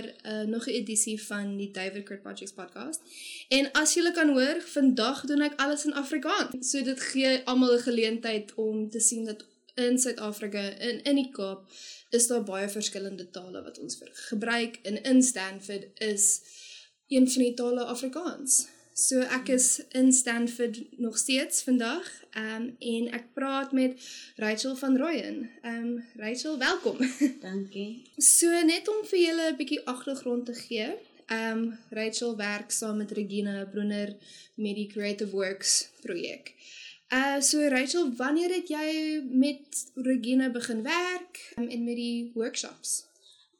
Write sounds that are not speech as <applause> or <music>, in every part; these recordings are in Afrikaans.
jaar uh, nog 'n edisie van die David Kurt Projects podcast. En as julle kan hoor, vandag doen ek alles in Afrikaans. So dit gee almal 'n geleentheid om te sien dat in Suid-Afrika en in die Kaap is daar baie verskillende tale wat ons gebruik en in Stanford is een van die tale Afrikaans. So ek is in Stanford nog steeds vandag. Ehm um, en ek praat met Rachel van Rooyen. Ehm um, Rachel, welkom. <laughs> Dankie. So net om vir julle 'n bietjie agtergrond te gee. Ehm um, Rachel werk saam met Regina Brunner met die Creative Works projek. Uh so Rachel, wanneer het jy met Regina begin werk um, en met die workshops?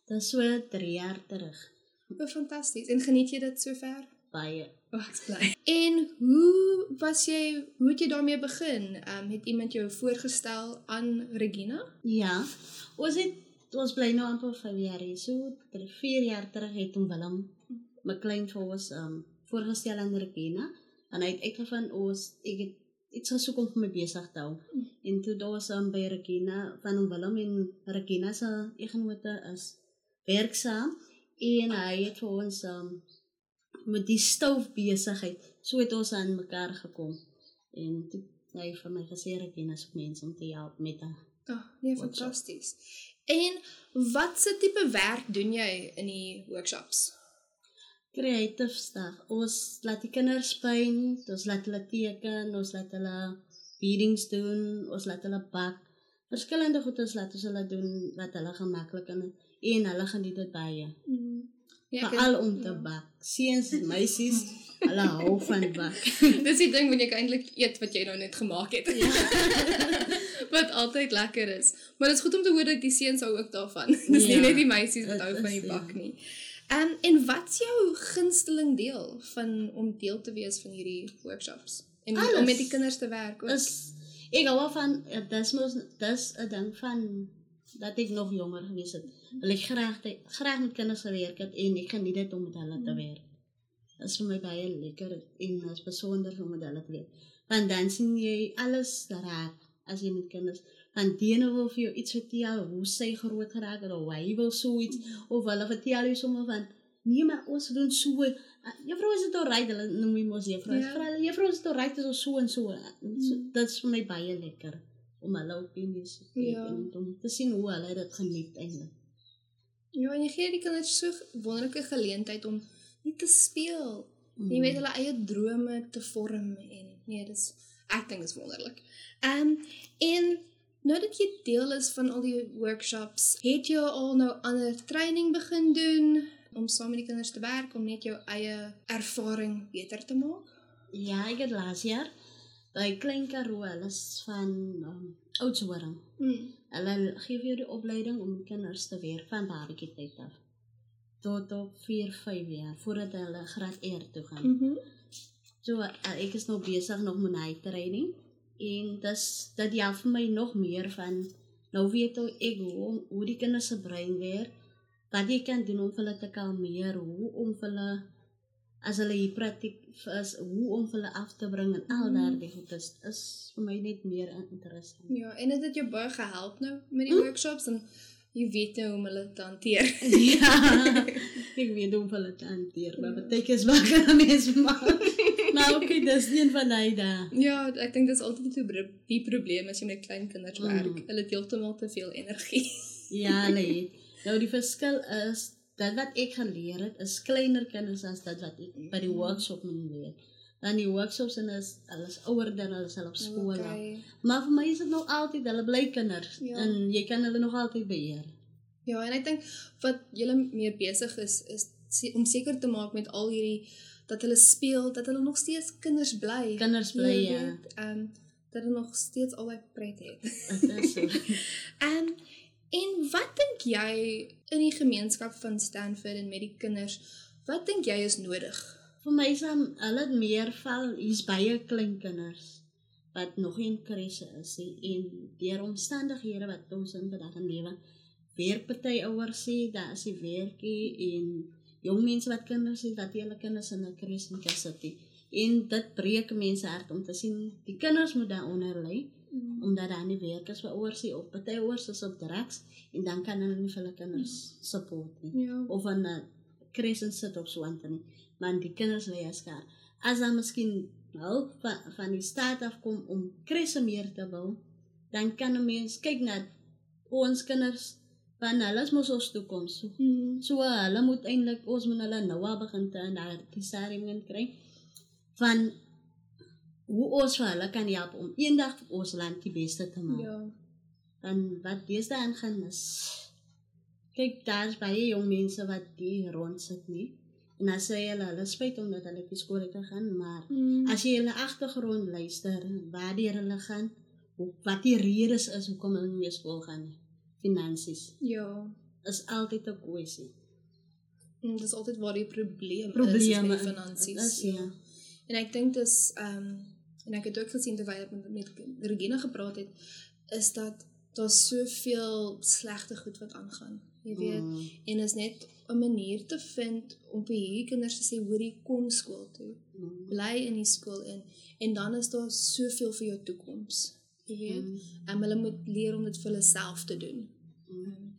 Dit so 3 jaar terug. O, fantasties. En geniet jy dit sover? Baie. Oh, ek bly. En hoe was jy hoe het jy daarmee begin? Ehm um, het iemand jou voorgestel aan Regina? Ja. Ons het ons bly nou amper 5 jaar hier. So 4 jaar terug het hom Willem my klein vir ons ehm um, voorgestel aan Regina en hy het uitgevind ons ek het iets gesoek om vir my besig te hou. Mm. En toe daar was um, by Regina van Willem en Regina se egenote is werksaam en hy het vir ons um, met die stof besigheid so het ons aan mekaar gekom en toe hy vir my gesê ek ken as mens om te help met daai Ja, oh, nee, fantasties. En wat se tipe werk doen jy in die workshops? Creative stuff. Ons laat die kinders paint, ons laat hulle teken, ons laat hulle beadings doen, ons laat hulle bak. Verskillende goedes laat ons hulle doen wat hulle gemaklik en en hulle geniet dit baie. Mm. Ja, Veral om te ja. bak. Seuns en meisies, <laughs> hulle hou van bak. <laughs> Dis die ding wanneer jy eintlik eet wat jy nou net gemaak het. Ja. <laughs> wat altyd lekker is. Maar dit is goed om te hoor dat die seuns hou ook daarvan. Dis ja, nie net die meisies wat hou van die bak nie. En en wat's jou gunsteling deel van om deel te wees van hierdie workshops? En Alles. om met die kinders te werk ook. Is ek hou van dis mos dis 'n ding van dat ek nog jonger gewees het. Wil ek graag te, graag met kinders gewerk het en ek geniet dit om met hulle te werk. Dit is vir my baie lekker en is besonder om met hulle te werk. Want dan sien jy alles raak as jy met kinders van diene wil vir jou iets vertel hoe sy groot geraak het of hy wil so iets of hulle vertel jy sommer van nee maar ons doen so juffrou is dit al reg hulle noem my mos juffrou ja. vra hulle juffrou is dit al reg dit is so en so mm. dit is vir my baie lekker om hulle opinies te gee ja. en om te sien hoe hulle dit geniet eintlik. Ja, en jy gee die kinders so wonderlike geleentheid om net te speel. Mm. Jy weet hulle eie drome te vorm en nee, dis ek dink is wonderlik. Ehm um, en nou dat jy deel is van al die workshops, het jy al nou ander training begin doen om saam met die kinders te werk om net jou eie ervaring beter te maak? Ja, ek het laas jaar by Klein Karoo, hulle is van um, Oudtshoorn. Mm. Hulle gee vir jou die opleiding om kinders te werk van babatjie tyd af tot op 4, 5 jaar voordat hulle graad R toe gaan. Mm so uh, ek is nou besig nog met my training en dis dit help vir my nog meer van nou weet ek hoe hoe die kinders se brein werk. Wat jy kan doen om hulle te kalmeer, hoe om hulle as hulle hier praktiek is hoe om hulle af te bring en al daardie mm. goed is is vir my net meer interessant. Ja, en het dit jou baie gehelp nou met die hm? workshops en jy weet nou hoe om hulle te hanteer. <laughs> <laughs> ja. Ek weet hoe om hulle te hanteer, maar ja. baie keer is mense maak. <laughs> maar oké, okay, dis een van daai dae. Ja, ek dink dis altyd die, die probleem as jy met klein kinders werk. Mm. Hulle het heeltemal te veel energie. ja, nee. Nou die verskil is dat wat ek geleer het is kleiner kinders as dit wat ek by die workshop moet leer. Dan die workshops en is alles ouer dan hulle self op skool. Okay. Maar vir my is dit nog altyd hulle bly kinders ja. en jy kan hulle nog altyd beheer. Ja, en ek dink wat julle meer besig is is om seker te maak met al hierdie dat hulle speel, dat hulle nog steeds kinders bly. Kinders bly ja. Ehm dat hulle nog steeds albei pret het. Dit is so. <laughs> En En wat dink jy in die gemeenskap van Stanford en met die kinders, wat dink jy is nodig? Vir my is hom hulle meer val hier's baie klein kinders wat nog in krisis is he, en deur omstandighede wat ons in in lewe weer party ouers sê daar is die werkie en jong mense wat kinders het dat hulle kinders in 'n krisis in sit en dit breek mense hart om te sien die kinders moet daaronder lê. Omdat daar nie werk is vir ouers nie of party ouers is op drugs en dan kan hulle nie vir hulle kinders support nie. Ja. of in 'n krisen sit op so aan nie. Maar die kinders lê as skaar as dan miskien hulp van, van die staat af kom om krisse meer te bou dan kan 'n mens kyk na ons kinders van hulle is mos ons toekoms so, Mm. so hulle moet eintlik ons moet hulle nou al begin te in daardie stadium kry. Van hoe ons vir hulle kan help om eendag ons land die beste te maak. Ja. Dan wat deesdae aangaan is kyk daar's baie jong mense wat die rond sit nie. En dan sê hulle hulle spyt omdat hulle nie skool het gegaan, maar Mm. as jy hulle agtergrond luister, waar die hulle gaan, wat die redes is hoekom hulle nie skool gaan nie. Finansies Ja. is altyd 'n kwessie. En dis altyd waar die probleem is Probleme met die in- finansies. is, ja. En ek dink dis ehm en ek het ook gesien terwyl ek met, met Regina gepraat het, is dat daar soveel slegte goed wat aangaan. Jy weet, Mm. en is net 'n manier te vind om vir hierdie kinders te sê hoorie kom skool toe. Mm. Bly in die skool in en dan is daar soveel vir jou toekoms. Jy weet, Mm. en hulle moet leer om dit vir hulle self te doen. Mm.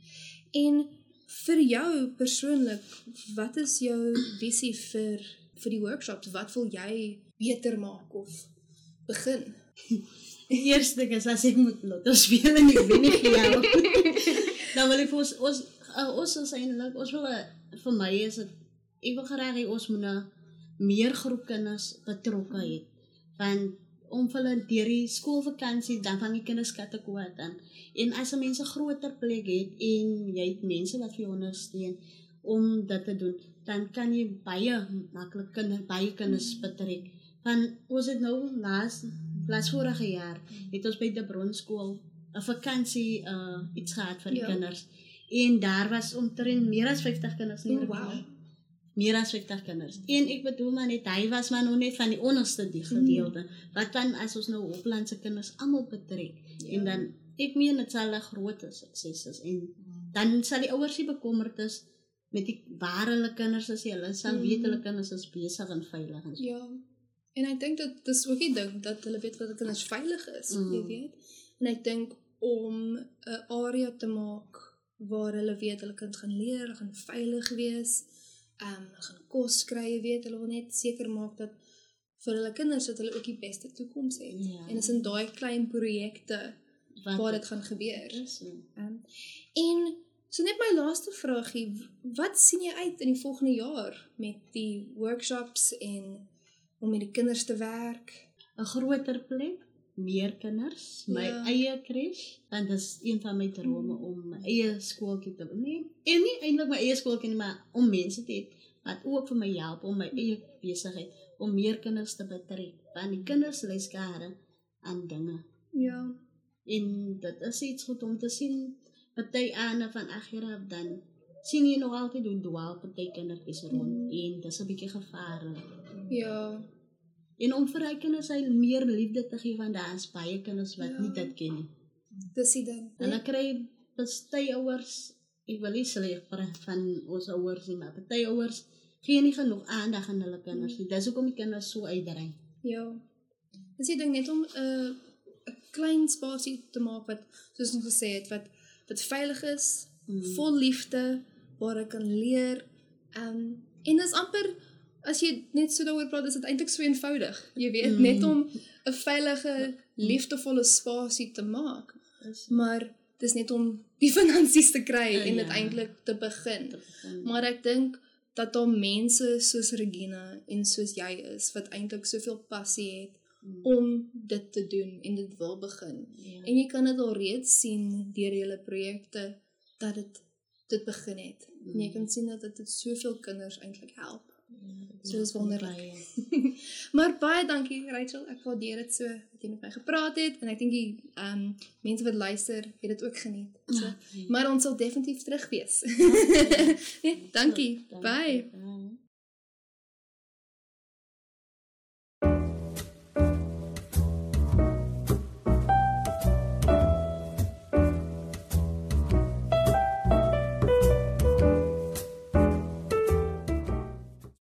En vir jou persoonlik, wat is jou visie vir vir die workshops? Wat wil jy beter maak of begin? <laughs> Die eerste ding is as ek moet lotto speel en ek wen nie vir jou. <laughs> dan wil ek vir ons ons uh, ons is eintlik ons wil uh, vir my is dit ek wil graag hê ons moet nou meer groep kinders betrokke hê. Want om vir hulle deur die skoolvakansie dan van die kinders katte kwaad aan. En as 'n mens 'n groter plek het en jy het mense wat vir jou ondersteun om dit te doen, dan kan jy baie maklik kinders baie kinders betrek. Want ons het nou laas laas vorige jaar het ons by die Bronskool 'n vakansie uh iets gehad vir die Ja. kinders. En daar was omtrent meer as 50 kinders nie. Oh, wow. Meer as 50 kinders. En ek bedoel maar net hy was maar nog net van die onderste die gedeelte. Mm. Wat dan as ons nou Hoplandse kinders almal betrek Ja. en dan ek meen dit sal 'n groot sukses is en dan sal die ouers nie bekommerd is met die waar hulle kinders is nie. hulle sal Mm. weet hulle kinders is besig en veilig en so. Ja. En ek dink dat dis ook die ding dat hulle weet wat kinders veilig is, Mm. jy weet. En ek dink om 'n area te maak waar hulle weet hulle kind gaan leer, hulle gaan veilig wees, ehm um, hulle gaan kos kry, jy weet, hulle wil net seker maak dat vir hulle kinders dat hulle ook die beste toekoms het. Ja. En dis in daai klein projekte Wat waar dit gaan gebeur. is. so. Um, en so net my laaste vraagie, wat sien jy uit in die volgende jaar met die workshops en om met die kinders te werk? 'n groter plek, meer kinders, my Ja. eie crash, want dit is een van my drome om my eie skooltjie te nee, en nie eintlik my eie skooltjie nie, maar om mense te hê wat ook vir my help om my eie besigheid om meer kinders te betrek, want die kinders lê skare aan dinge. Ja. En dit is iets goed om te sien. Party aane van ag Here dan sien jy nog altyd hoe dwaal party kindertjies rond Mhm. en dis 'n bietjie gevaarlik. Ja. En om vir hy kinders hy meer liefde te gee want daar is baie kinders wat Ja. nie dit ken nie. Dis die ding. Hulle kry party ouers, ek wil nie sleg praat van ons ouers nie, maar party ouers gee nie genoeg aandag aan hulle kinders nie. Dis hoekom die kinders so uitdrei. Ja. Dis die ding net om 'n uh, 'n klein spasie te maak wat soos ons gesê het wat wat veilig is, Mm. vol liefde waar ek kan leer. Um en dis amper as jy net so daaroor praat, is dit eintlik so eenvoudig. Jy weet, Mm. net om 'n veilige, liefdevolle spasie te maak. Maar dis net om die <laughs> finansies te kry Ja, en dit ja. eintlik te begin. te begin. Maar ek dink dat daar mense soos Regina en soos jy is wat eintlik soveel passie het Mm. om dit te doen en dit wil begin. Ja. En jy kan dit al reeds sien deur julle projekte dat dit dit begin het. En jy Mm. kan sien dat dit soveel kinders eintlik help. Ja, So dis wonderlik. baie. <laughs> maar baie dankie Rachel, ek waardeer dit so dat jy met my gepraat het en ek dink die ehm um, mense wat luister het dit ook geniet. So, Ja. maar ons sal definitief terug wees. <laughs> nee, dankie. Dankie. Bye. Bye.